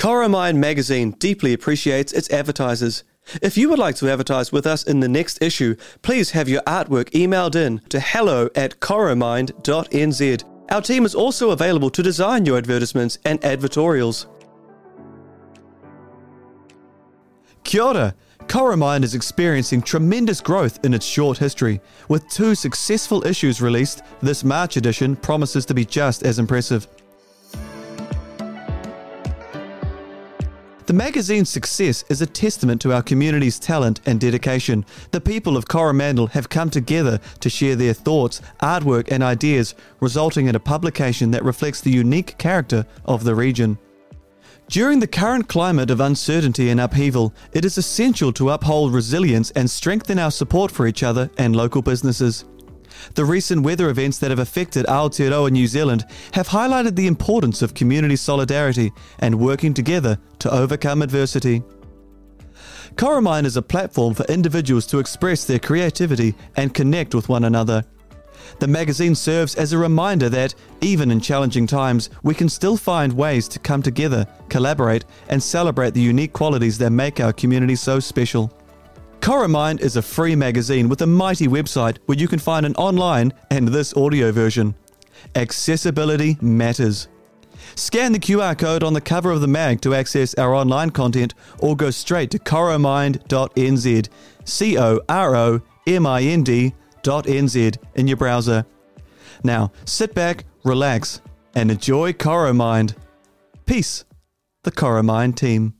Coromind magazine deeply appreciates its advertisers. If you would like to advertise with us in the next issue, please have your artwork emailed in to hello at coromind.nz. Our team is also available to design your advertisements and advertorials. Kia ora. Coromind is experiencing tremendous growth in its short history. With two successful issues released, this March edition promises to be just as impressive. The magazine's success is a testament to our community's talent and dedication. The people of Coromandel have come together to share their thoughts, artwork, and ideas, resulting in a publication that reflects the unique character of the region. During the current climate of uncertainty and upheaval, it is essential to uphold resilience and strengthen our support for each other and local businesses. The recent weather events that have affected Aotearoa New Zealand have highlighted the importance of community solidarity and working together to overcome adversity. Coromind is a platform for individuals to express their creativity and connect with one another. The magazine serves as a reminder that, even in challenging times, we can still find ways to come together, collaborate, and celebrate the unique qualities that make our community so special. Coromind is a free magazine with a mighty website where you can find an online and this audio version. Accessibility matters. Scan the QR code on the cover of the mag to access our online content or go straight to coromind.nz. C O R O M I N D .nz in your browser. Now, sit back, relax, and enjoy Coromind. Peace, the Coromind team.